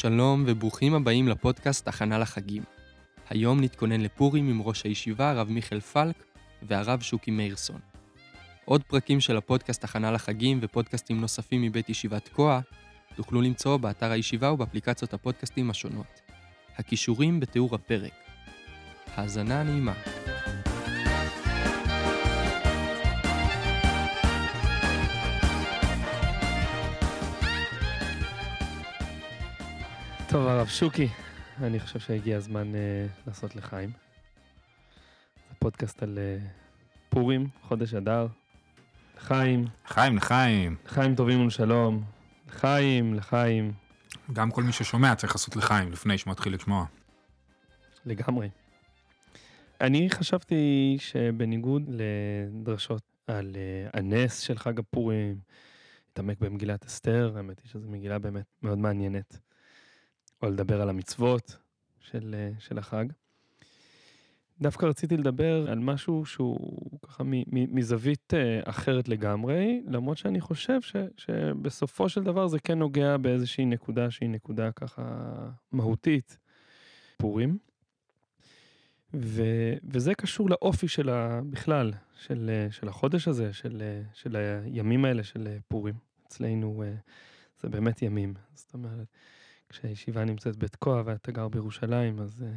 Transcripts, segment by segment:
שלום וברוכים הבאים לפודקאסט הכנה לחגים. היום נתכונן לפורים עם ראש הישיבה הרב מיכאל פלק והרב שוקי מאירסון. עוד פרקים של הפודקאסט הכנה לחגים ופודקאסטים נוספים מבית ישיבת תקוע תוכלו למצוא באתר הישיבה ובאפליקציות הפודקאסטים השונות. הכישורים בתיאור הפרק. האזנה נעימה. טוב, הרב שוקי, אני חושב שהגיע הזמן uh, לעשות לחיים. זה פודקאסט על uh, פורים, חודש אדר. לחיים, לחיים, לחיים. לחיים טובים ולשלום. לחיים, לחיים, גם כל מי ששומע צריך לעשות לחיים לפני שמתחיל לשמוע. לגמרי. אני חשבתי שבניגוד לדרשות על uh, הנס של חג הפורים, להתעמק במגילת אסתר, האמת היא שזו מגילה באמת מאוד מעניינת. או לדבר על המצוות של, אה, של החג. דווקא רציתי לדבר על משהו שהוא ככה מזווית אה, אחרת לגמרי, למרות שאני חושב ש, שבסופו של דבר זה כן נוגע באיזושהי נקודה שהיא נקודה ככה מהותית, פורים. ו, וזה קשור לאופי של ה... בכלל, של, אה, של החודש הזה, של, של הימים האלה של פורים. אצלנו זה באמת ימים, זאת אומרת. כשהישיבה נמצאת בתקוע ואתה גר בירושלים, אז uh, זה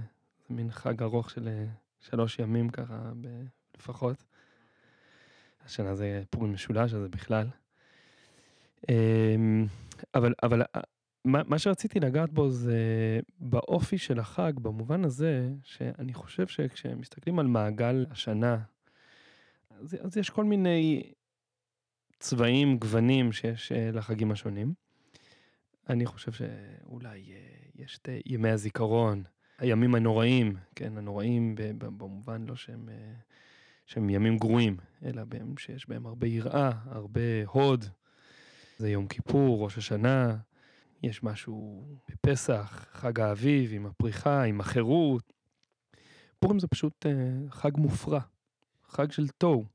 מין חג ארוך של uh, שלוש ימים ככה ב- לפחות. השנה זה פורים משולש, אז זה בכלל. Um, אבל, אבל uh, מה, מה שרציתי לגעת בו זה באופי של החג, במובן הזה שאני חושב שכשמסתכלים על מעגל השנה, אז, אז יש כל מיני צבעים, גוונים שיש לחגים השונים. אני חושב שאולי אה, יש את ימי הזיכרון, הימים הנוראים, כן, הנוראים במובן לא שהם, אה, שהם ימים גרועים, אלא בהם שיש בהם הרבה יראה, הרבה הוד. זה יום כיפור, ראש השנה, יש משהו בפסח, חג האביב, עם הפריחה, עם החירות. פורים זה פשוט אה, חג מופרע, חג של תוהו.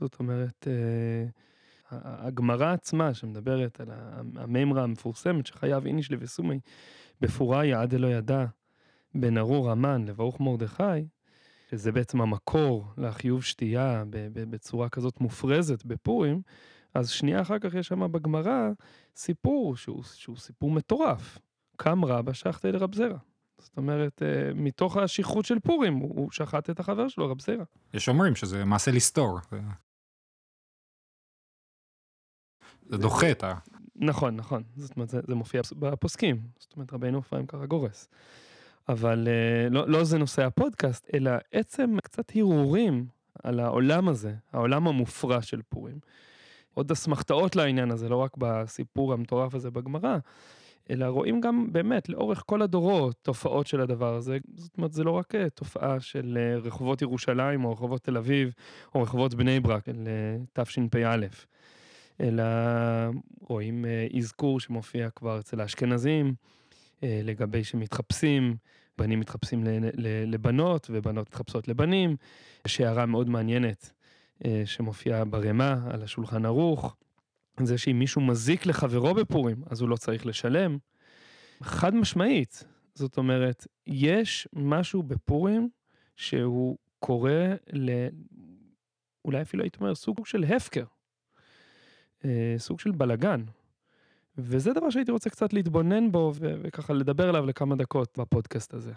זאת אומרת, הגמרא עצמה שמדברת על המימרה המפורסמת שחייב איניש לבסומי בפוריה עד אלא ידע בן ארור המן לברוך מרדכי, שזה בעצם המקור לחיוב שתייה בצורה כזאת מופרזת בפורים, אז שנייה אחר כך יש שם בגמרא סיפור שהוא, שהוא סיפור מטורף. קם רבא שחטא לרב זרע. זאת אומרת, אה, מתוך השכרות של פורים, הוא שחט את החבר שלו, רב זרע. יש אומרים שזה מעשה לסתור. זה דוחה את ה... נכון, נכון. זאת אומרת, זה, זה מופיע בפוסקים. זאת אומרת, רבינו אפרים ככה גורס. אבל אה, לא, לא זה נושא הפודקאסט, אלא עצם קצת הרהורים על העולם הזה, העולם המופרע של פורים. עוד אסמכתאות לעניין הזה, לא רק בסיפור המטורף הזה בגמרא, אלא רואים גם באמת לאורך כל הדורות תופעות של הדבר הזה. זאת אומרת, זה לא רק אה, תופעה של אה, רחובות ירושלים או רחובות תל אביב או רחובות בני ברק, של תשפ"א. אלא רואים אה, אזכור שמופיע כבר אצל האשכנזים, אה, לגבי שמתחפשים, בנים מתחפשים לבנות ובנות מתחפשות לבנים. יש הערה מאוד מעניינת אה, שמופיעה ברמה על השולחן ערוך, זה שאם מישהו מזיק לחברו בפורים, אז הוא לא צריך לשלם. חד משמעית, זאת אומרת, יש משהו בפורים שהוא קורא ל... אולי אפילו הייתי אומר סוג של הפקר. אה, סוג של בלגן. וזה דבר שהייתי רוצה קצת להתבונן בו ו- וככה לדבר עליו לכמה דקות בפודקאסט הזה.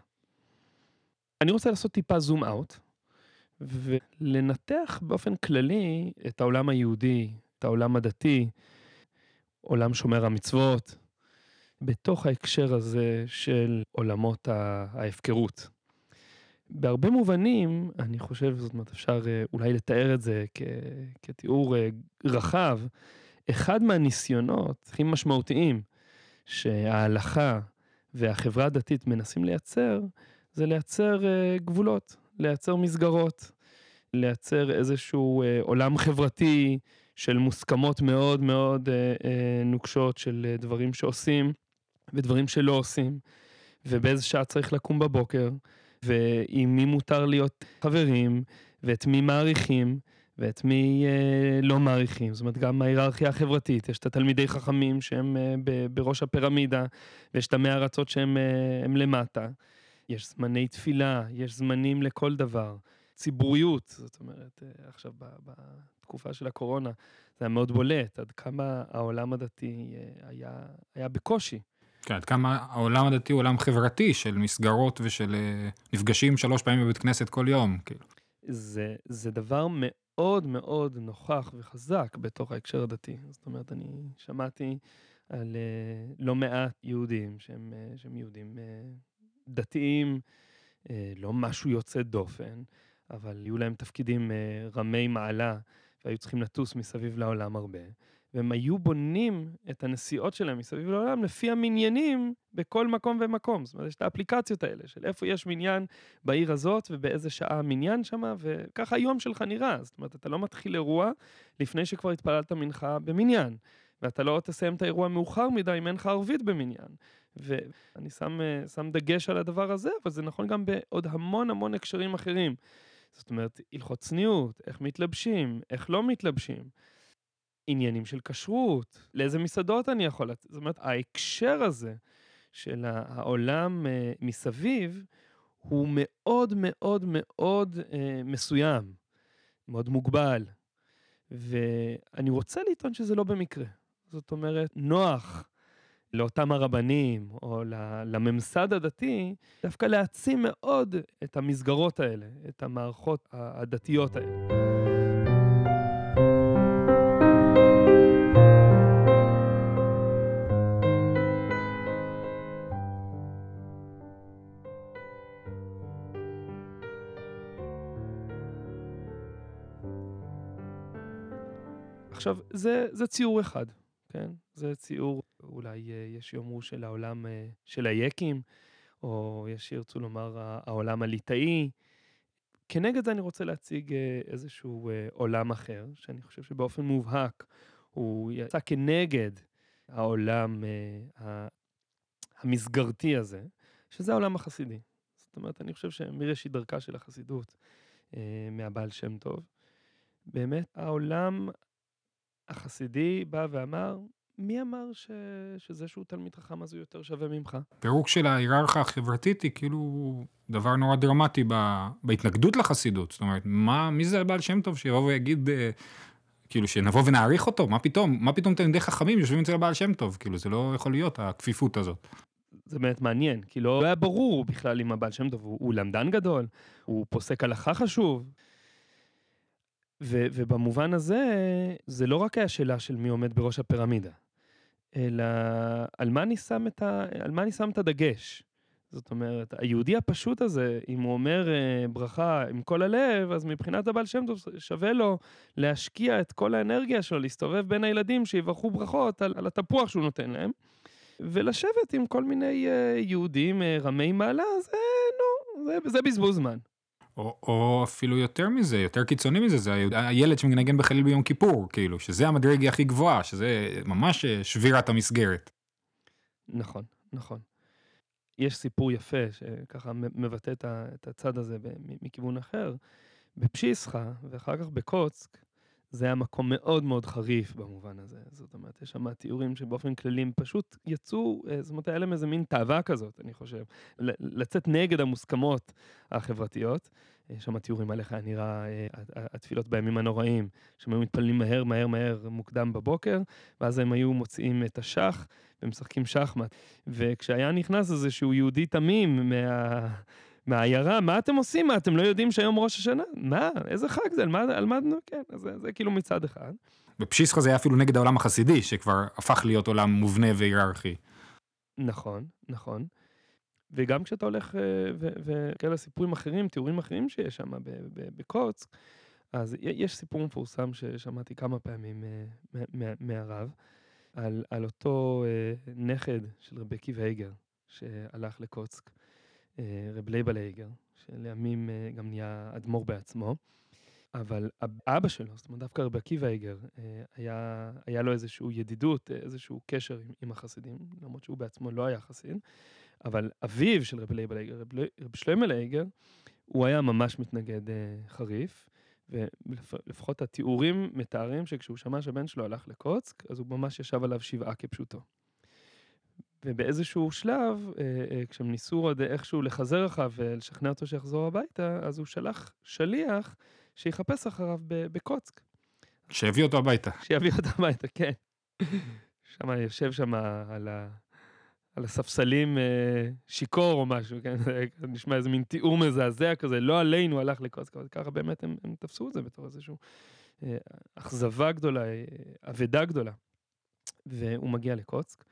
אני רוצה לעשות טיפה זום אאוט ולנתח באופן כללי את העולם היהודי, את העולם הדתי, עולם שומר המצוות, בתוך ההקשר הזה של עולמות ההפקרות. בהרבה מובנים, אני חושב, זאת אומרת, אפשר אה, אולי לתאר את זה כ- כתיאור אה, רחב, אחד מהניסיונות הכי משמעותיים שההלכה והחברה הדתית מנסים לייצר, זה לייצר uh, גבולות, לייצר מסגרות, לייצר איזשהו uh, עולם חברתי של מוסכמות מאוד מאוד uh, uh, נוקשות של uh, דברים שעושים ודברים שלא עושים, ובאיזה שעה צריך לקום בבוקר, ועם מי מותר להיות חברים, ואת מי מעריכים, ואת מי אה, לא מעריכים. זאת אומרת, גם ההיררכיה החברתית, יש את התלמידי חכמים שהם אה, ב- בראש הפירמידה, ויש את המאה ארצות שהם אה, למטה. יש זמני תפילה, יש זמנים לכל דבר. ציבוריות, זאת אומרת, אה, עכשיו בתקופה של הקורונה, זה היה מאוד בולט, עד כמה העולם הדתי אה, היה, היה בקושי. כן, עד כמה העולם הדתי הוא עולם חברתי של מסגרות ושל אה, נפגשים שלוש פעמים בבית כנסת כל יום, כאילו. זה, זה דבר מאוד מאוד נוכח וחזק בתוך ההקשר הדתי. זאת אומרת, אני שמעתי על uh, לא מעט יהודים שהם, uh, שהם יהודים uh, דתיים, uh, לא משהו יוצא דופן, אבל היו להם תפקידים uh, רמי מעלה, והיו צריכים לטוס מסביב לעולם הרבה. והם היו בונים את הנסיעות שלהם מסביב לעולם לפי המניינים בכל מקום ומקום. זאת אומרת, יש את האפליקציות האלה של איפה יש מניין בעיר הזאת ובאיזה שעה המניין שם, וככה היום שלך נראה. זאת אומרת, אתה לא מתחיל אירוע לפני שכבר התפללת מנחה במניין. ואתה לא תסיים את האירוע מאוחר מדי אם אין לך ערבית במניין. ואני שם, שם דגש על הדבר הזה, אבל זה נכון גם בעוד המון המון הקשרים אחרים. זאת אומרת, הלכות צניעות, איך מתלבשים, איך לא מתלבשים. עניינים של כשרות, לאיזה מסעדות אני יכול לצאת. זאת אומרת, ההקשר הזה של העולם אה, מסביב, הוא מאוד מאוד מאוד אה, מסוים, מאוד מוגבל. ואני רוצה לטעון שזה לא במקרה. זאת אומרת, נוח לאותם הרבנים או לממסד הדתי, דווקא להעצים מאוד את המסגרות האלה, את המערכות הדתיות האלה. עכשיו, זה, זה ציור אחד, כן? זה ציור, אולי אה, יש שיאמרו של העולם אה, של היקים, או יש שירצו לומר העולם הליטאי. כנגד זה אני רוצה להציג אה, איזשהו עולם אחר, שאני חושב שבאופן מובהק הוא יצא כנגד העולם המסגרתי הזה, שזה העולם החסידי. זאת אומרת, אני חושב שמראשית דרכה של החסידות, מהבעל שם טוב, באמת העולם החסידי בא ואמר, מי אמר ש... שזה שהוא תלמיד חכם אז הוא יותר שווה ממך? פירוק של ההיררכיה החברתית היא כאילו דבר נורא דרמטי ב... בהתנגדות לחסידות. זאת אומרת, מה, מי זה הבעל שם טוב שיבוא ויגיד, אה, כאילו, שנבוא ונעריך אותו? מה פתאום? מה פתאום תלמידי חכמים יושבים אצל הבעל שם טוב? כאילו, זה לא יכול להיות, הכפיפות הזאת. זה באמת מעניין, כי לא היה ברור בכלל אם הבעל שם טוב הוא, הוא למדן גדול, הוא פוסק הלכה חשוב. ו, ובמובן הזה, זה לא רק היה שאלה של מי עומד בראש הפירמידה, אלא על מה אני שם את, ה, על מה אני שם את הדגש. זאת אומרת, היהודי הפשוט הזה, אם הוא אומר uh, ברכה עם כל הלב, אז מבחינת הבעל שם טוב שווה לו להשקיע את כל האנרגיה שלו, להסתובב בין הילדים שיברכו ברכות על, על התפוח שהוא נותן להם, ולשבת עם כל מיני uh, יהודים uh, רמי מעלה, זה, נו, זה, זה בזבוז זמן. או, או אפילו יותר מזה, יותר קיצוני מזה, זה הילד שמנגן בחליל ביום כיפור, כאילו, שזה המדרגה הכי גבוהה, שזה ממש אה, שבירת המסגרת. נכון, נכון. יש סיפור יפה שככה מבטא את הצד הזה מכיוון אחר. בפשיסחה ואחר כך בקוצק, זה היה מקום מאוד מאוד חריף במובן הזה. זאת אומרת, יש שם תיאורים שבאופן כללי הם פשוט יצאו, אה, זאת אומרת, היה להם איזה מין תאווה כזאת, אני חושב, לצאת נגד המוסכמות החברתיות. יש שם תיאורים על איך היה נראה אה, התפילות בימים הנוראים, שהם היו מתפללים מהר, מהר, מהר, מוקדם בבוקר, ואז הם היו מוציאים את השח ומשחקים שחמט. וכשהיה נכנס איזשהו יהודי תמים מה... מהעיירה, מה אתם עושים? מה, אתם לא יודעים שהיום ראש השנה? מה? איזה חג זה? על מה, על מה, כן, אז זה, זה כאילו מצד אחד. בפשיסחה זה היה אפילו נגד העולם החסידי, שכבר הפך להיות עולם מובנה והיררכי. נכון, נכון. וגם כשאתה הולך אה, וכאלה סיפורים אחרים, תיאורים אחרים שיש שם בקוצק, אז יש סיפור מפורסם ששמעתי כמה פעמים אה, מהרב, על, על אותו אה, נכד של רבי עקיבא איגר, שהלך לקוצק. אה, רב לייבל אייגר, שלימים אה, גם נהיה אדמו"ר בעצמו. אבל אבא שלו, זאת אומרת דווקא רבי עקיבא איגר, אה, היה, היה לו איזושהי ידידות, איזשהו קשר עם, עם החסידים, למרות שהוא בעצמו לא היה חסיד, אבל אביו של רבי לייבל אייגר, רב שלמה אייגר, הוא היה ממש מתנגד חריף, ולפחות התיאורים מתארים שכשהוא שמע שהבן שלו הלך לקוצק, אז הוא ממש ישב עליו שבעה כפשוטו. ובאיזשהו שלב, אה, אה, כשהם ניסו עוד איכשהו לחזר אחריו ולשכנע אותו שיחזור הביתה, אז הוא שלח שליח שיחפש אחריו בקוצק. שיביא אותו הביתה. שיביא אותו הביתה, כן. שם יושב שם על, ה... על הספסלים אה, שיכור או משהו, כן? נשמע איזה מין תיאור מזעזע כזה, לא עלינו הלך לקוצק, אבל ככה באמת הם, הם תפסו את זה בתור איזושהי אכזבה גדולה, אבדה גדולה. והוא מגיע לקוצק,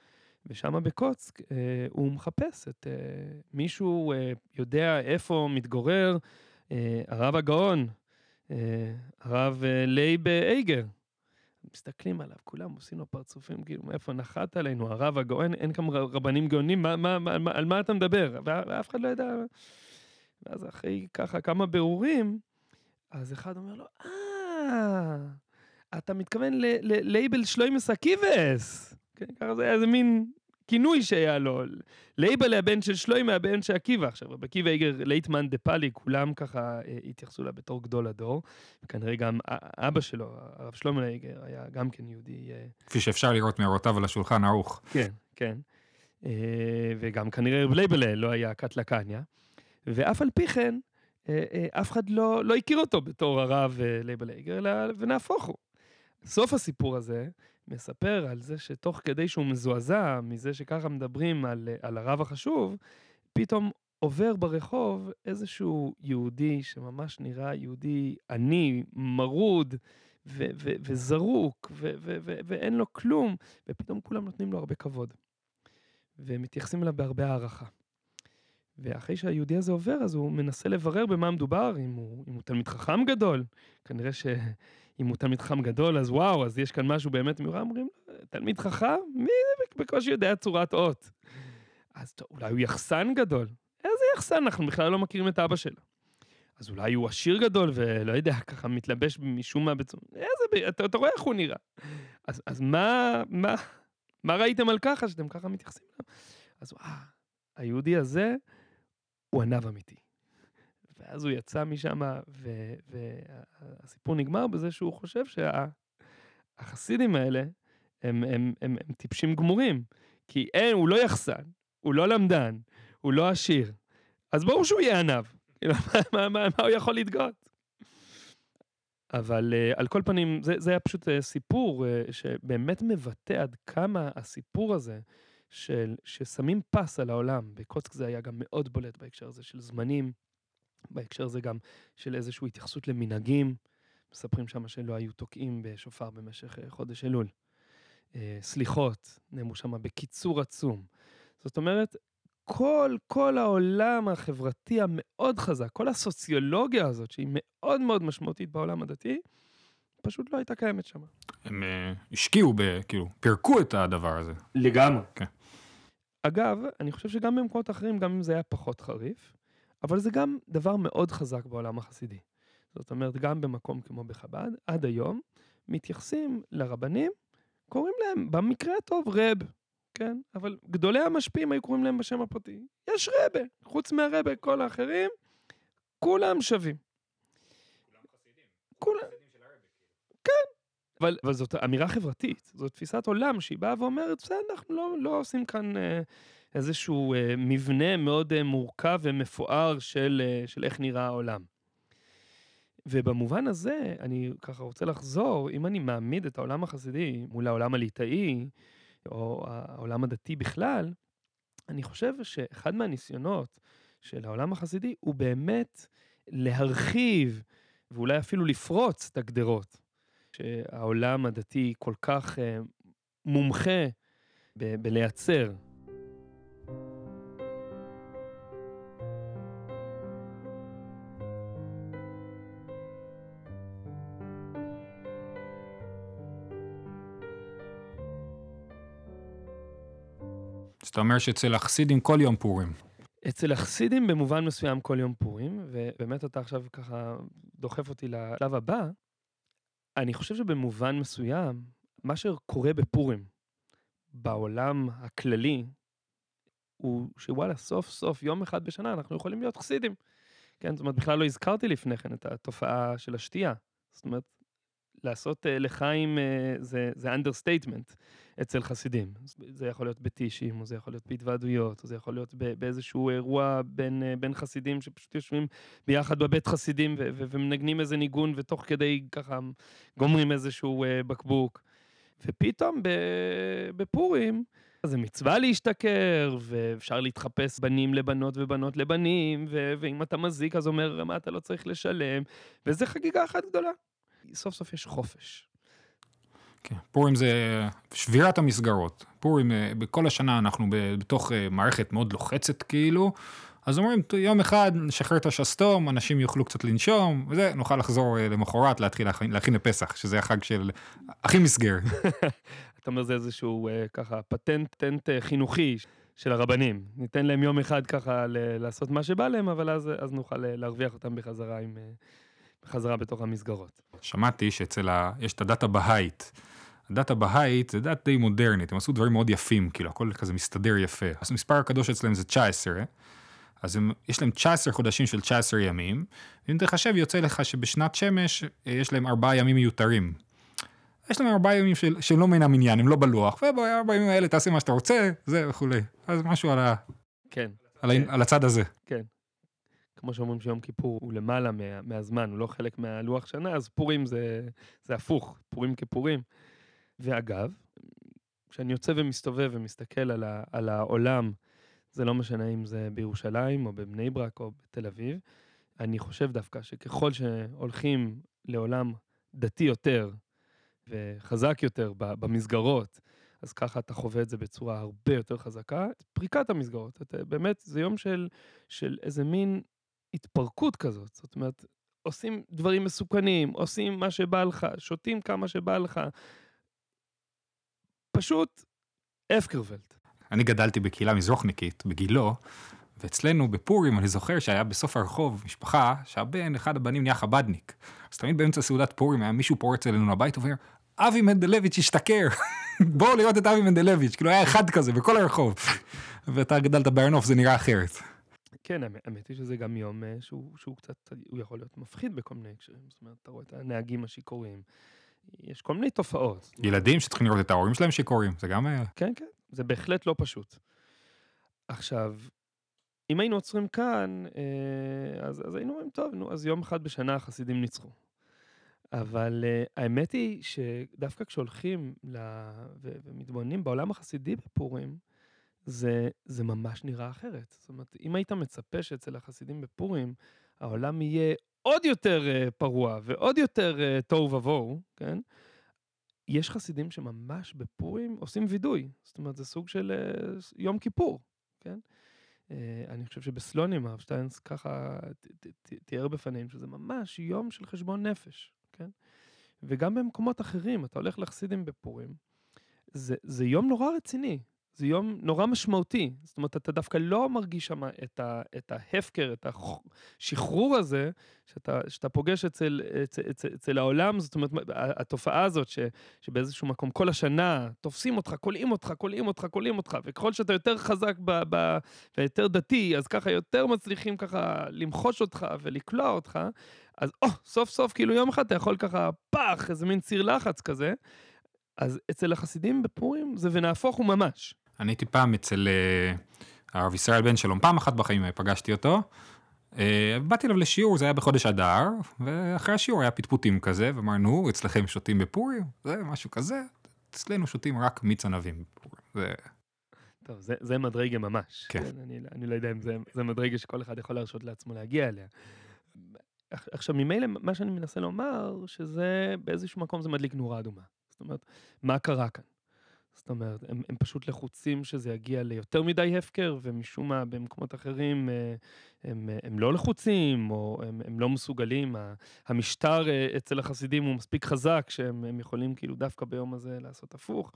ושם בקוצק אה, הוא מחפש את אה, מישהו אה, יודע איפה מתגורר אה, הרב הגאון, אה, הרב אה, לייב אייגר. מסתכלים עליו, כולם עושים לו פרצופים, כאילו, מאיפה נחת עלינו, הרב הגאון, אין כאן רבנים גאונים, מה, מה, מה, על מה אתה מדבר? ואף אחד לא ידע. ואז אחרי ככה כמה בירורים, אז אחד אומר לו, אה, אתה מתכוון ללייבל שלוימס עקיבס. כן, ככה זה היה איזה מין כינוי שהיה לו. לייבל הבן של שלוימה, הבן של עקיבא. עכשיו, רבי עקיבא איגר לייטמן דה פאלי, כולם ככה אה, התייחסו אליו בתור גדול הדור. וכנראה גם אבא שלו, הרב שלמה איגר, היה גם כן יהודי. אה, כפי שאפשר לראות מהראותיו על השולחן ערוך. כן, כן. אה, וגם כנראה רב לייבלה לא היה קטלקניה. ואף על פי כן, אף אחד לא, לא הכיר אותו בתור הרב לייבלה איגר, אלא ונהפוך הוא. סוף הסיפור הזה מספר על זה שתוך כדי שהוא מזועזע מזה שככה מדברים על, על הרב החשוב, פתאום עובר ברחוב איזשהו יהודי שממש נראה יהודי עני, מרוד ו- ו- וזרוק ו- ו- ו- ואין לו כלום, ופתאום כולם נותנים לו הרבה כבוד. ומתייחסים אליו בהרבה הערכה. ואחרי שהיהודי הזה עובר, אז הוא מנסה לברר במה מדובר, אם הוא, אם הוא תלמיד חכם גדול. כנראה שאם הוא תלמיד חכם גדול, אז וואו, אז יש כאן משהו באמת מיוחד. אומרים, תלמיד חכם? מי זה בקושי יודע צורת אות? אז טוב, אולי הוא יחסן גדול. איזה יחסן? אנחנו בכלל לא מכירים את אבא שלו. אז אולי הוא עשיר גדול ולא יודע, ככה מתלבש משום מה בצורה... איזה... אתה, אתה רואה איך הוא נראה. אז, אז מה, מה, מה ראיתם על ככה שאתם ככה מתייחסים אליו? אז וואו, היהודי הזה, הוא ענב אמיתי. ואז הוא יצא משם, והסיפור נגמר בזה שהוא חושב שהחסידים האלה הם, הם, הם, הם, טיפשים גמורים. כי אין, הוא לא יחסן, הוא לא למדן, הוא לא עשיר. אז ברור שהוא יהיה ענב. כאילו, מה, מה, מה, מה הוא יכול להתגאות? אבל uh, על כל פנים, זה, זה היה פשוט uh, סיפור uh, שבאמת מבטא עד כמה הסיפור הזה של, ששמים פס על העולם, בקוצק זה היה גם מאוד בולט בהקשר הזה של זמנים, בהקשר הזה גם של איזושהי התייחסות למנהגים. מספרים שם שלא היו תוקעים בשופר במשך אה, חודש אלול. אה, סליחות, נאמרו שם בקיצור עצום. זאת אומרת, כל, כל העולם החברתי המאוד חזק, כל הסוציולוגיה הזאת, שהיא מאוד מאוד משמעותית בעולם הדתי, פשוט לא הייתה קיימת שם. הם uh, השקיעו, ב, כאילו, פירקו את הדבר הזה. לגמרי. כן. אגב, אני חושב שגם במקומות אחרים, גם אם זה היה פחות חריף, אבל זה גם דבר מאוד חזק בעולם החסידי. זאת אומרת, גם במקום כמו בחב"ד, עד היום, מתייחסים לרבנים, קוראים להם, במקרה הטוב, רב, כן? אבל גדולי המשפיעים היו קוראים להם בשם הפרטי. יש רבה, חוץ מהרבה, כל האחרים, כולם שווים. כולם חסידים. כולם. כן, אבל, אבל זאת אמירה חברתית, זאת תפיסת עולם שהיא באה ואומרת, בסדר, אנחנו לא, לא עושים כאן אה, איזשהו אה, מבנה מאוד אה, מורכב ומפואר של, אה, של איך נראה העולם. ובמובן הזה, אני ככה רוצה לחזור, אם אני מעמיד את העולם החסידי מול העולם הליטאי, או העולם הדתי בכלל, אני חושב שאחד מהניסיונות של העולם החסידי הוא באמת להרחיב ואולי אפילו לפרוץ את הגדרות. שהעולם הדתי כל כך אה, מומחה ב- בלייצר. אתה אומר שאצל החסידים כל יום פורים. אצל החסידים במובן מסוים כל יום פורים, ובאמת אתה עכשיו ככה דוחף אותי לשלב הבא, אני חושב שבמובן מסוים, מה שקורה בפורים, בעולם הכללי, הוא שוואלה, סוף סוף, יום אחד בשנה, אנחנו יכולים להיות חסידים. כן, זאת אומרת, בכלל לא הזכרתי לפני כן את התופעה של השתייה. זאת אומרת, לעשות אה, לחיים אה, זה, understatement אצל חסידים. זה יכול להיות בטישים, או זה יכול להיות בהתוועדויות, או זה יכול להיות באיזשהו אירוע בין, אה, בין חסידים שפשוט יושבים ביחד בבית חסידים ו- ו- ומנגנים איזה ניגון, ותוך כדי ככה גומרים איזשהו בקבוק. ופתאום בפורים, זה מצווה להשתכר, ואפשר להתחפש בנים לבנות ובנות לבנים, ו- ואם אתה מזיק אז אומר, מה אתה לא צריך לשלם, וזה חגיגה אחת גדולה. סוף סוף יש חופש. כן, פורים זה שבירת המסגרות. פורים, אה, בכל השנה אנחנו בתוך אה, מערכת מאוד לוחצת כאילו, אז אומרים, יום אחד נשחרר את השסתום, אנשים יוכלו קצת לנשום, וזה, נוכל לחזור אה, למחרת, להתחיל להכין, להכין לפסח, שזה החג של הכי מסגר. אתה אומר, זה איזשהו ככה פטנט חינוכי של הרבנים. ניתן להם יום אחד ככה לעשות מה שבא להם, אבל אז, אז נוכל להרוויח אותם בחזרה עם... בחזרה בתוך המסגרות. שמעתי שאצל ה... יש את הדת הבהאית. הדת הבהאית זה דת די מודרנית, הם עשו דברים מאוד יפים, כאילו הכל כזה מסתדר יפה. אז המספר הקדוש אצלם זה 19, אז הם, יש להם 19 חודשים של 19 ימים, ואם תחשב יוצא לך שבשנת שמש אה, יש להם ארבעה ימים מיותרים. יש להם ארבעה ימים של, של לא מן המניין, הם לא בלוח, ובארבעה ימים האלה תעשה מה שאתה רוצה, זה וכולי. אז משהו על, ה... כן. על, כן. על הצד הזה. כן. כמו שאומרים שיום כיפור הוא למעלה מה, מהזמן, הוא לא חלק מהלוח שנה, אז פורים זה, זה הפוך, פורים כפורים. ואגב, כשאני יוצא ומסתובב ומסתכל על, ה, על העולם, זה לא משנה אם זה בירושלים או בבני ברק או בתל אביב, אני חושב דווקא שככל שהולכים לעולם דתי יותר וחזק יותר במסגרות, אז ככה אתה חווה את זה בצורה הרבה יותר חזקה. פריקת המסגרות, אתה, באמת, זה יום של, של איזה מין התפרקות כזאת. זאת אומרת, עושים דברים מסוכנים, עושים מה שבא לך, שותים כמה שבא לך. פשוט הפקרוולט. אני גדלתי בקהילה מזרוחניקית, בגילו, ואצלנו בפורים אני זוכר שהיה בסוף הרחוב משפחה שהבן, אחד הבנים נהיה חבדניק. אז תמיד באמצע סעודת פורים היה מישהו פורץ אלינו לבית ואומר, אבי מנדלביץ' השתכר, בואו לראות את אבי מנדלביץ', כאילו היה אחד כזה בכל הרחוב. ואתה גדלת בהר זה נראה אחרת. כן, האמת היא שזה גם יום אה, שהוא, שהוא קצת, הוא יכול להיות מפחיד בכל מיני הקשרים. זאת אומרת, אתה רואה את הנהגים השיכורים. יש כל מיני תופעות. ילדים שצריכים לראות את ההורים שלהם שיכורים, זה גם... אה, כן, כן, זה בהחלט לא פשוט. עכשיו, אם היינו עוצרים כאן, אה, אז, אז היינו אומרים, טוב, נו, אז יום אחד בשנה החסידים ניצחו. אבל האמת היא שדווקא כשהולכים ל... ומתבוננים בעולם החסידי בפורים, זה, זה ממש נראה אחרת. זאת אומרת, אם היית מצפה שאצל החסידים בפורים העולם יהיה עוד יותר uh, פרוע ועוד יותר uh, תוהו ובוהו, כן? יש חסידים שממש בפורים עושים וידוי. זאת אומרת, זה סוג של uh, יום כיפור, כן? Uh, אני חושב שבסלונים הרב שטיינס ככה תיאר בפנינו שזה ממש יום של חשבון נפש, כן? וגם במקומות אחרים, אתה הולך לחסידים בפורים, זה, זה יום נורא רציני. זה יום נורא משמעותי. זאת אומרת, אתה דווקא לא מרגיש שם את, ה, את ההפקר, את השחרור הזה, שאתה, שאתה פוגש אצל, אצל, אצל, אצל העולם, זאת אומרת, התופעה הזאת, ש, שבאיזשהו מקום כל השנה תופסים אותך, כולאים אותך, כולאים אותך, כולאים אותך, וככל שאתה יותר חזק ב, ב, ויותר דתי, אז ככה יותר מצליחים ככה למחוש אותך ולקלוע אותך, אז או, סוף סוף, כאילו יום אחד אתה יכול ככה, פח, איזה מין ציר לחץ כזה. אז אצל החסידים בפורים זה ונהפוך הוא ממש. אני הייתי פעם אצל אה, הרב ישראל בן שלום, פעם אחת בחיים פגשתי אותו. אה, באתי אליו לשיעור, זה היה בחודש אדר, ואחרי השיעור היה פטפוטים כזה, ואמרנו, אצלכם שותים בפורים? זה משהו כזה, אצלנו שותים רק מיץ ענבים בפורים. זה... טוב, זה, זה מדרגה ממש. כן. כן אני, אני לא יודע אם זה, זה מדרגה שכל אחד יכול להרשות לעצמו להגיע אליה. עכשיו, ממילא, מה שאני מנסה לומר, שזה באיזשהו מקום זה מדליק נורה אדומה. זאת אומרת, מה קרה כאן? זאת אומרת, הם, הם פשוט לחוצים שזה יגיע ליותר מדי הפקר, ומשום מה במקומות אחרים אה, הם, הם לא לחוצים, או הם, הם לא מסוגלים. המשטר אה, אצל החסידים הוא מספיק חזק, שהם יכולים כאילו דווקא ביום הזה לעשות הפוך.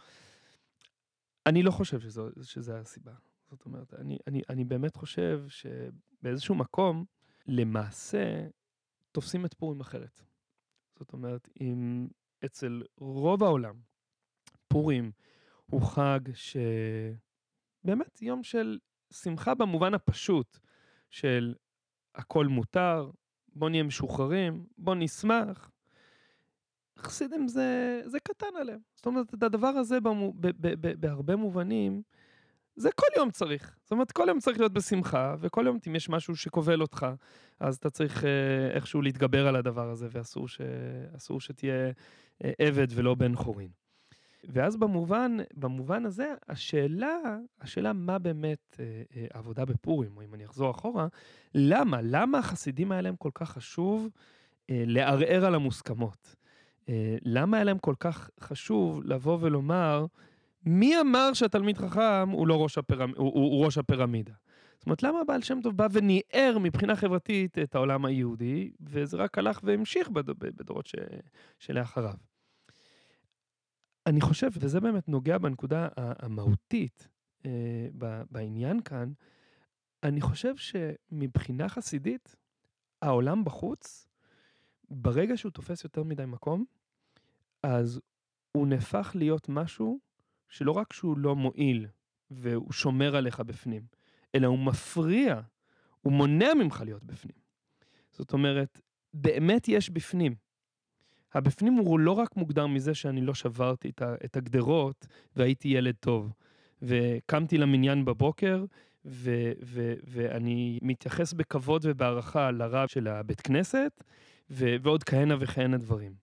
אני לא חושב שזו, שזה הסיבה. זאת אומרת, אני, אני, אני באמת חושב שבאיזשהו מקום, למעשה, תופסים את פורים אחרת. זאת אומרת, אם אצל רוב העולם, פורים הוא חג שבאמת יום של שמחה במובן הפשוט של הכל מותר, בוא נהיה משוחררים, בוא נשמח. חסידים זה, זה קטן עליהם. זאת אומרת, את הדבר הזה במו, ב, ב, ב, בהרבה מובנים, זה כל יום צריך. זאת אומרת, כל יום צריך להיות בשמחה, וכל יום אם יש משהו שכובל אותך, אז אתה צריך אה, איכשהו להתגבר על הדבר הזה, ואסור ש, שתהיה אה, עבד ולא בן חורין. ואז במובן, במובן הזה, השאלה, השאלה מה באמת אה, אה, עבודה בפורים, או אם אני אחזור אחורה, למה? למה החסידים היה להם כל כך חשוב אה, לערער על המוסכמות? אה, למה היה להם כל כך חשוב לבוא ולומר, מי אמר שהתלמיד חכם הוא לא ראש, הפרמ... הוא, הוא, הוא ראש הפירמידה? זאת אומרת, למה הבעל שם טוב בא וניער מבחינה חברתית את העולם היהודי, וזה רק הלך והמשיך בד... בדורות ש... שלאחריו? אני חושב, וזה באמת נוגע בנקודה המהותית אה, בעניין כאן, אני חושב שמבחינה חסידית, העולם בחוץ, ברגע שהוא תופס יותר מדי מקום, אז הוא נהפך להיות משהו שלא רק שהוא לא מועיל והוא שומר עליך בפנים, אלא הוא מפריע, הוא מונע ממך להיות בפנים. זאת אומרת, באמת יש בפנים. הבפנים הוא לא רק מוגדר מזה שאני לא שברתי את הגדרות והייתי ילד טוב. וקמתי למניין בבוקר, ו- ו- ואני מתייחס בכבוד ובהערכה לרב של הבית כנסת, ו- ועוד כהנה וכהנה דברים.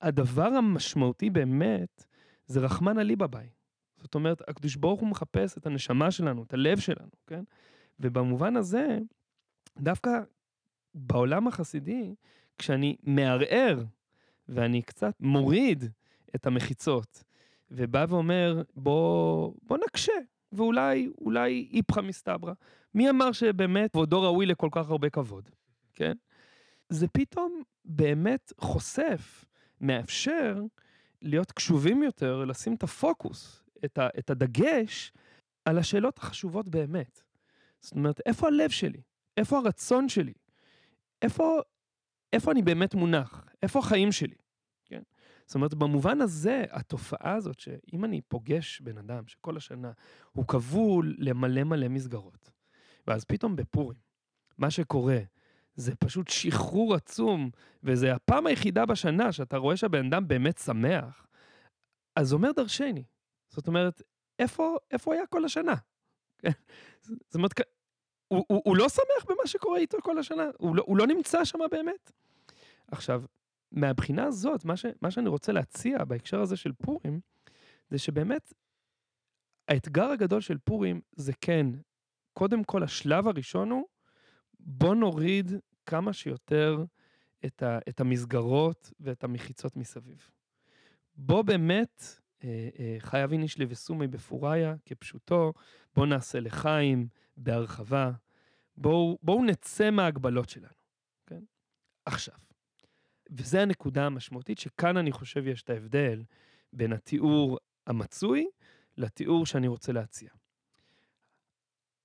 הדבר המשמעותי באמת זה רחמנא ליבא ביי. זאת אומרת, הקדוש ברוך הוא מחפש את הנשמה שלנו, את הלב שלנו, כן? ובמובן הזה, דווקא בעולם החסידי, כשאני מערער ואני קצת מוריד את המחיצות, ובא ואומר, בוא, בוא נקשה, ואולי, אולי איפכא מסתברא. מי אמר שבאמת כבודו ראוי לכל כך הרבה כבוד, כן? זה פתאום באמת חושף, מאפשר להיות קשובים יותר, לשים את הפוקוס, את, ה, את הדגש על השאלות החשובות באמת. זאת אומרת, איפה הלב שלי? איפה הרצון שלי? איפה, איפה אני באמת מונח? איפה החיים שלי? כן? זאת אומרת, במובן הזה, התופעה הזאת, שאם אני פוגש בן אדם שכל השנה הוא כבול למלא מלא מסגרות, ואז פתאום בפורים, מה שקורה זה פשוט שחרור עצום, וזה הפעם היחידה בשנה שאתה רואה שהבן אדם באמת שמח, אז אומר דרשני. זאת אומרת, איפה, איפה היה כל השנה? זאת אומרת, הוא, הוא, הוא לא שמח במה שקורה איתו כל השנה, הוא לא, הוא לא נמצא שם באמת. עכשיו, מהבחינה הזאת, מה, ש, מה שאני רוצה להציע בהקשר הזה של פורים, זה שבאמת, האתגר הגדול של פורים זה כן, קודם כל, השלב הראשון הוא, בוא נוריד כמה שיותר את, ה, את המסגרות ואת המחיצות מסביב. בוא באמת, אה, אה, חייב איניש לי וסומי בפוריה, כפשוטו, בוא נעשה לחיים בהרחבה, בואו בוא נצא מההגבלות שלנו, כן? עכשיו, וזו הנקודה המשמעותית, שכאן אני חושב יש את ההבדל בין התיאור המצוי לתיאור שאני רוצה להציע.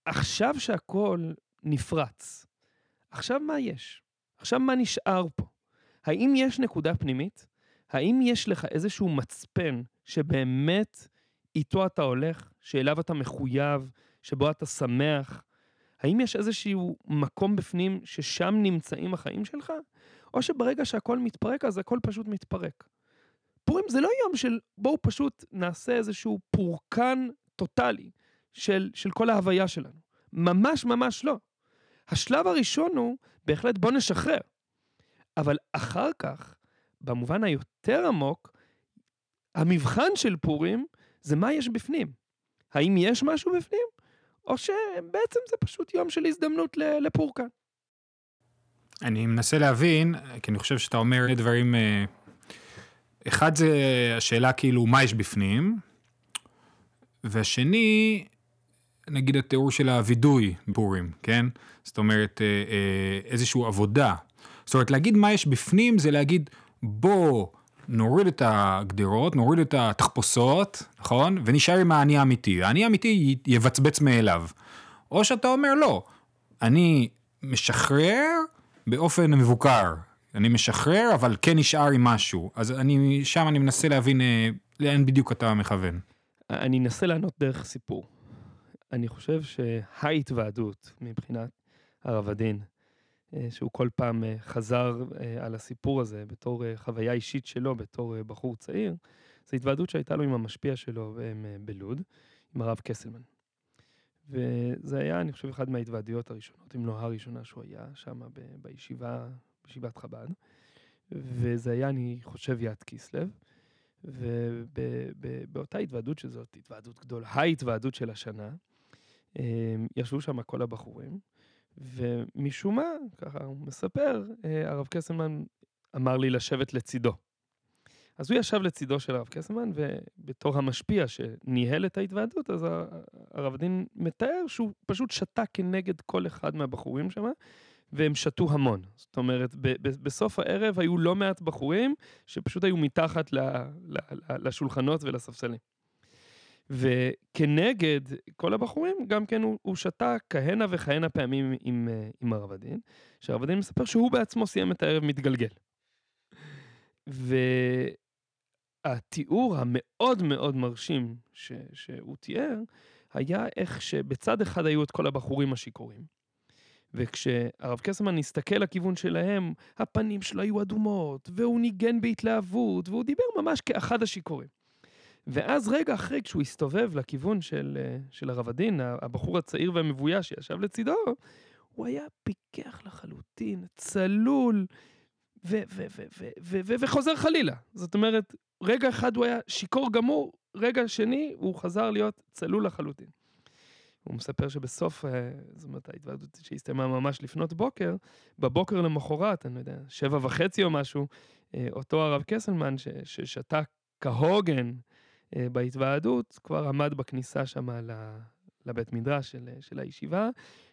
עכשיו שהכל נפרץ, עכשיו מה יש? עכשיו מה נשאר פה? האם יש נקודה פנימית? האם יש לך איזשהו מצפן שבאמת איתו אתה הולך, שאליו אתה מחויב, שבו אתה שמח? האם יש איזשהו מקום בפנים ששם נמצאים החיים שלך? או שברגע שהכל מתפרק, אז הכל פשוט מתפרק. פורים זה לא יום של בואו פשוט נעשה איזשהו פורקן טוטאלי של, של כל ההוויה שלנו. ממש ממש לא. השלב הראשון הוא בהחלט בוא נשחרר. אבל אחר כך, במובן היותר עמוק, המבחן של פורים זה מה יש בפנים. האם יש משהו בפנים, או שבעצם זה פשוט יום של הזדמנות לפורקן. אני מנסה להבין, כי אני חושב שאתה אומר דברים... אה, אחד זה השאלה כאילו מה יש בפנים, והשני, נגיד התיאור של הווידוי בפורים, כן? זאת אומרת, אה, אה, איזושהי עבודה. זאת אומרת, להגיד מה יש בפנים זה להגיד, בוא נוריד את הגדרות, נוריד את התחפושות, נכון? ונשאר עם האני האמיתי. האני האמיתי יבצבץ מאליו. או שאתה אומר, לא, אני משחרר באופן מבוקר. אני משחרר, אבל כן נשאר עם משהו. אז אני, שם אני מנסה להבין אה, לאן בדיוק אתה מכוון. אני אנסה לענות דרך סיפור. אני חושב שההתוועדות מבחינת הרב הדין, שהוא כל פעם אה, חזר אה, על הסיפור הזה בתור אה, חוויה אישית שלו, בתור אה, בחור צעיר, זו התוועדות שהייתה לו עם המשפיע שלו אה, בלוד, עם הרב קסלמן. וזה היה, אני חושב, אחת מההתוועדויות הראשונות, אם לא הראשונה שהוא היה שם בישיבה, בישיבת חב"ד. וזה היה, אני חושב, יד כיסלב. ובאותה התוועדות שזאת התוועדות גדולה, ההתוועדות של השנה, אה, ישבו שם כל הבחורים, ומשום מה, ככה הוא מספר, אה, הרב קסלמן אמר לי לשבת לצידו. אז הוא ישב לצידו של הרב קסלמן, ובתור המשפיע שניהל את ההתוועדות, אז הרב דין מתאר שהוא פשוט שתה כנגד כל אחד מהבחורים שם, והם שתו המון. זאת אומרת, בסוף הערב היו לא מעט בחורים שפשוט היו מתחת לשולחנות ולספסלים. וכנגד כל הבחורים, גם כן הוא, הוא שתה כהנה וכהנה פעמים עם, אה, עם הרב הדין, שהרב הדין מספר שהוא בעצמו סיים את הערב מתגלגל. והתיאור המאוד מאוד מרשים ש, שהוא תיאר, היה איך שבצד אחד היו את כל הבחורים השיכורים. וכשהרב קסמן הסתכל לכיוון שלהם, הפנים שלו היו אדומות, והוא ניגן בהתלהבות, והוא דיבר ממש כאחד השיכורים. ואז רגע אחרי, כשהוא הסתובב לכיוון של, אה, של הרב הדין, הבחור הצעיר והמבויש שישב לצידו, הוא היה פיקח לחלוטין, צלול, וחוזר חלילה. זאת אומרת, רגע אחד הוא היה שיכור גמור, רגע שני הוא חזר להיות צלול לחלוטין. הוא מספר שבסוף, אה, זאת אומרת, ההתוועדות שהסתיימה ממש לפנות בוקר, בבוקר למחרת, אני לא יודע, שבע וחצי או משהו, אה, אותו הרב קסלמן ששתה כהוגן בהתוועדות, כבר עמד בכניסה שם לבית מדרש של, של הישיבה,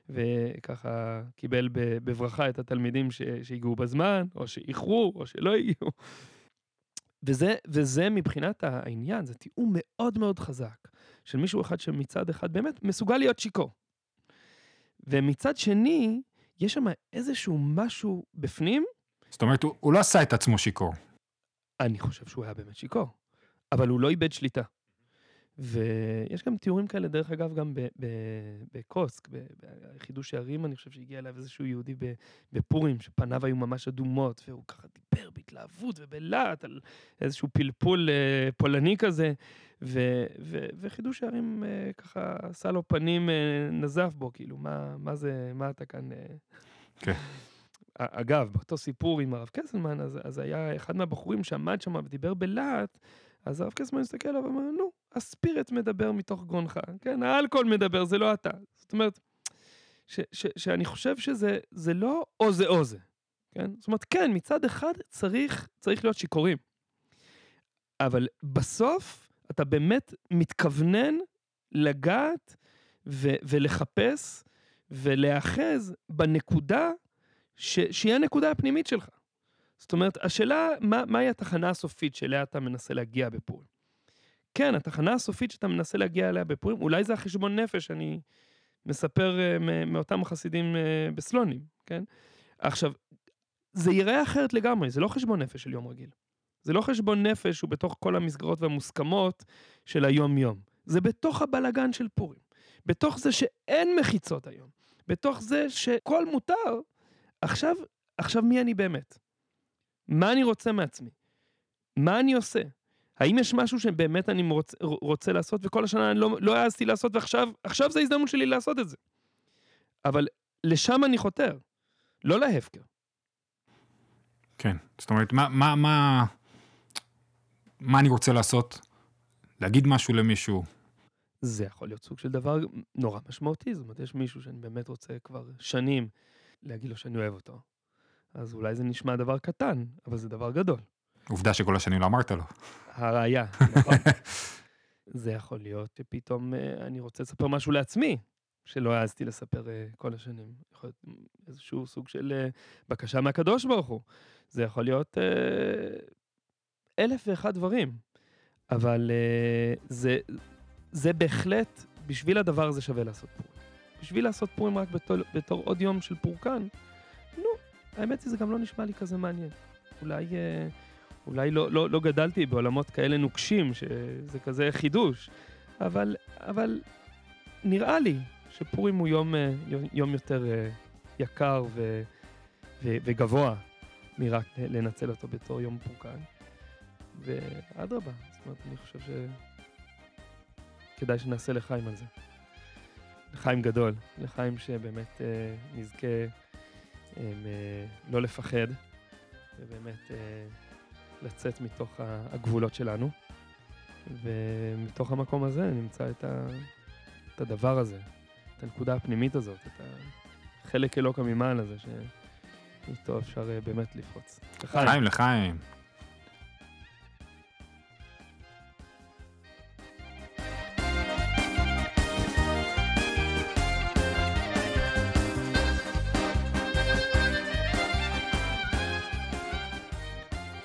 וככה קיבל בברכה את התלמידים ש- שהגיעו בזמן, או שאיחרו, או שלא הגיעו. וזה, וזה מבחינת העניין, זה תיאום מאוד מאוד חזק של מישהו אחד שמצד אחד באמת מסוגל להיות שיכור. ומצד שני, יש שם איזשהו משהו בפנים, זאת אומרת, הוא, הוא לא עשה את עצמו שיכור. אני חושב שהוא היה באמת שיכור, אבל הוא לא איבד שליטה. ויש גם תיאורים כאלה, דרך אגב, גם בקוסק, בחידוש הערים, אני חושב שהגיע אליו איזשהו יהודי בפורים, שפניו היו ממש אדומות, והוא ככה דיבר בהתלהבות ובלהט על איזשהו פלפול אה, פולני כזה, ו- ו- וחידוש הערים אה, ככה עשה לו פנים, אה, נזף בו, כאילו, מה, מה זה, מה אתה כאן... כן. אגב, באותו סיפור עם הרב קסלמן, אז, אז היה אחד מהבחורים שעמד שם ודיבר בלהט, אז הרב קסלמן הסתכל עליו ואמר, נו, הספירט מדבר מתוך גרונך, כן, האלכוהול מדבר, זה לא אתה. זאת אומרת, ש, ש, שאני חושב שזה זה לא או זה או זה, כן? זאת אומרת, כן, מצד אחד צריך, צריך להיות שיכורים, אבל בסוף אתה באמת מתכוונן לגעת ו, ולחפש ולהאחז בנקודה ש, שהיא הנקודה הפנימית שלך. זאת אומרת, השאלה, מה, מהי התחנה הסופית שאליה אתה מנסה להגיע בפורים? כן, התחנה הסופית שאתה מנסה להגיע אליה בפורים, אולי זה החשבון נפש שאני מספר uh, מאותם החסידים uh, בסלונים, כן? עכשיו, זה ייראה אחרת לגמרי, זה לא חשבון נפש של יום רגיל. זה לא חשבון נפש שהוא בתוך כל המסגרות והמוסכמות של היום-יום. זה בתוך הבלגן של פורים. בתוך זה שאין מחיצות היום. בתוך זה שכל מותר. עכשיו, עכשיו מי אני באמת? מה אני רוצה מעצמי? מה אני עושה? האם יש משהו שבאמת אני רוצה, רוצה לעשות וכל השנה אני לא, לא העזתי לעשות ועכשיו עכשיו זה ההזדמנות שלי לעשות את זה. אבל לשם אני חותר, לא להפקר. כן. זאת אומרת, מה, מה, מה, מה אני רוצה לעשות? להגיד משהו למישהו. זה יכול להיות סוג של דבר נורא משמעותי, זאת אומרת, יש מישהו שאני באמת רוצה כבר שנים להגיד לו שאני אוהב אותו. אז אולי זה נשמע דבר קטן, אבל זה דבר גדול. עובדה שכל השנים לא אמרת לו. הראיה, נכון? זה יכול להיות שפתאום אה, אני רוצה לספר משהו לעצמי, שלא העזתי לספר אה, כל השנים. יכול להיות איזשהו סוג של אה, בקשה מהקדוש ברוך הוא. זה יכול להיות אה, אלף ואחד דברים. אבל אה, זה, זה בהחלט, בשביל הדבר הזה שווה לעשות פורים. בשביל לעשות פורים רק בתור, בתור עוד יום של פורקן, נו, האמת היא זה גם לא נשמע לי כזה מעניין. אולי... אה, אולי לא, לא, לא גדלתי בעולמות כאלה נוקשים, שזה כזה חידוש, אבל, אבל נראה לי שפורים הוא יום, אה, יום, יותר, אה, יקר ו, ו, וגבוה מרק לנצל אותו בתור יום פורקן. ואדרבה, זאת אומרת, אני חושב שכדאי שנעשה לחיים על זה. לחיים גדול, לחיים שבאמת אה, נזכה אה, אה, לא לפחד, ובאמת אה, לצאת מתוך הגבולות שלנו. ומתוך המקום הזה נמצא את, ה, את הדבר הזה, את הנקודה הפנימית הזאת, את החלק אלוקא ממעל הזה, שאיתו אפשר אה, באמת לפרוץ. לחיים. לחיים, לחיים.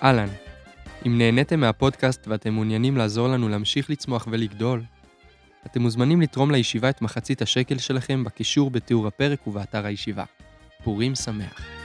אהלן, אם נהניתם מהפודקאסט ואתם מעוניינים לעזור לנו להמשיך לצמוח ולגדול, אתם מוזמנים לתרום לישיבה את מחצית השקל שלכם בקישור בתיאור הפרק ובאתר הישיבה. פורים שמח.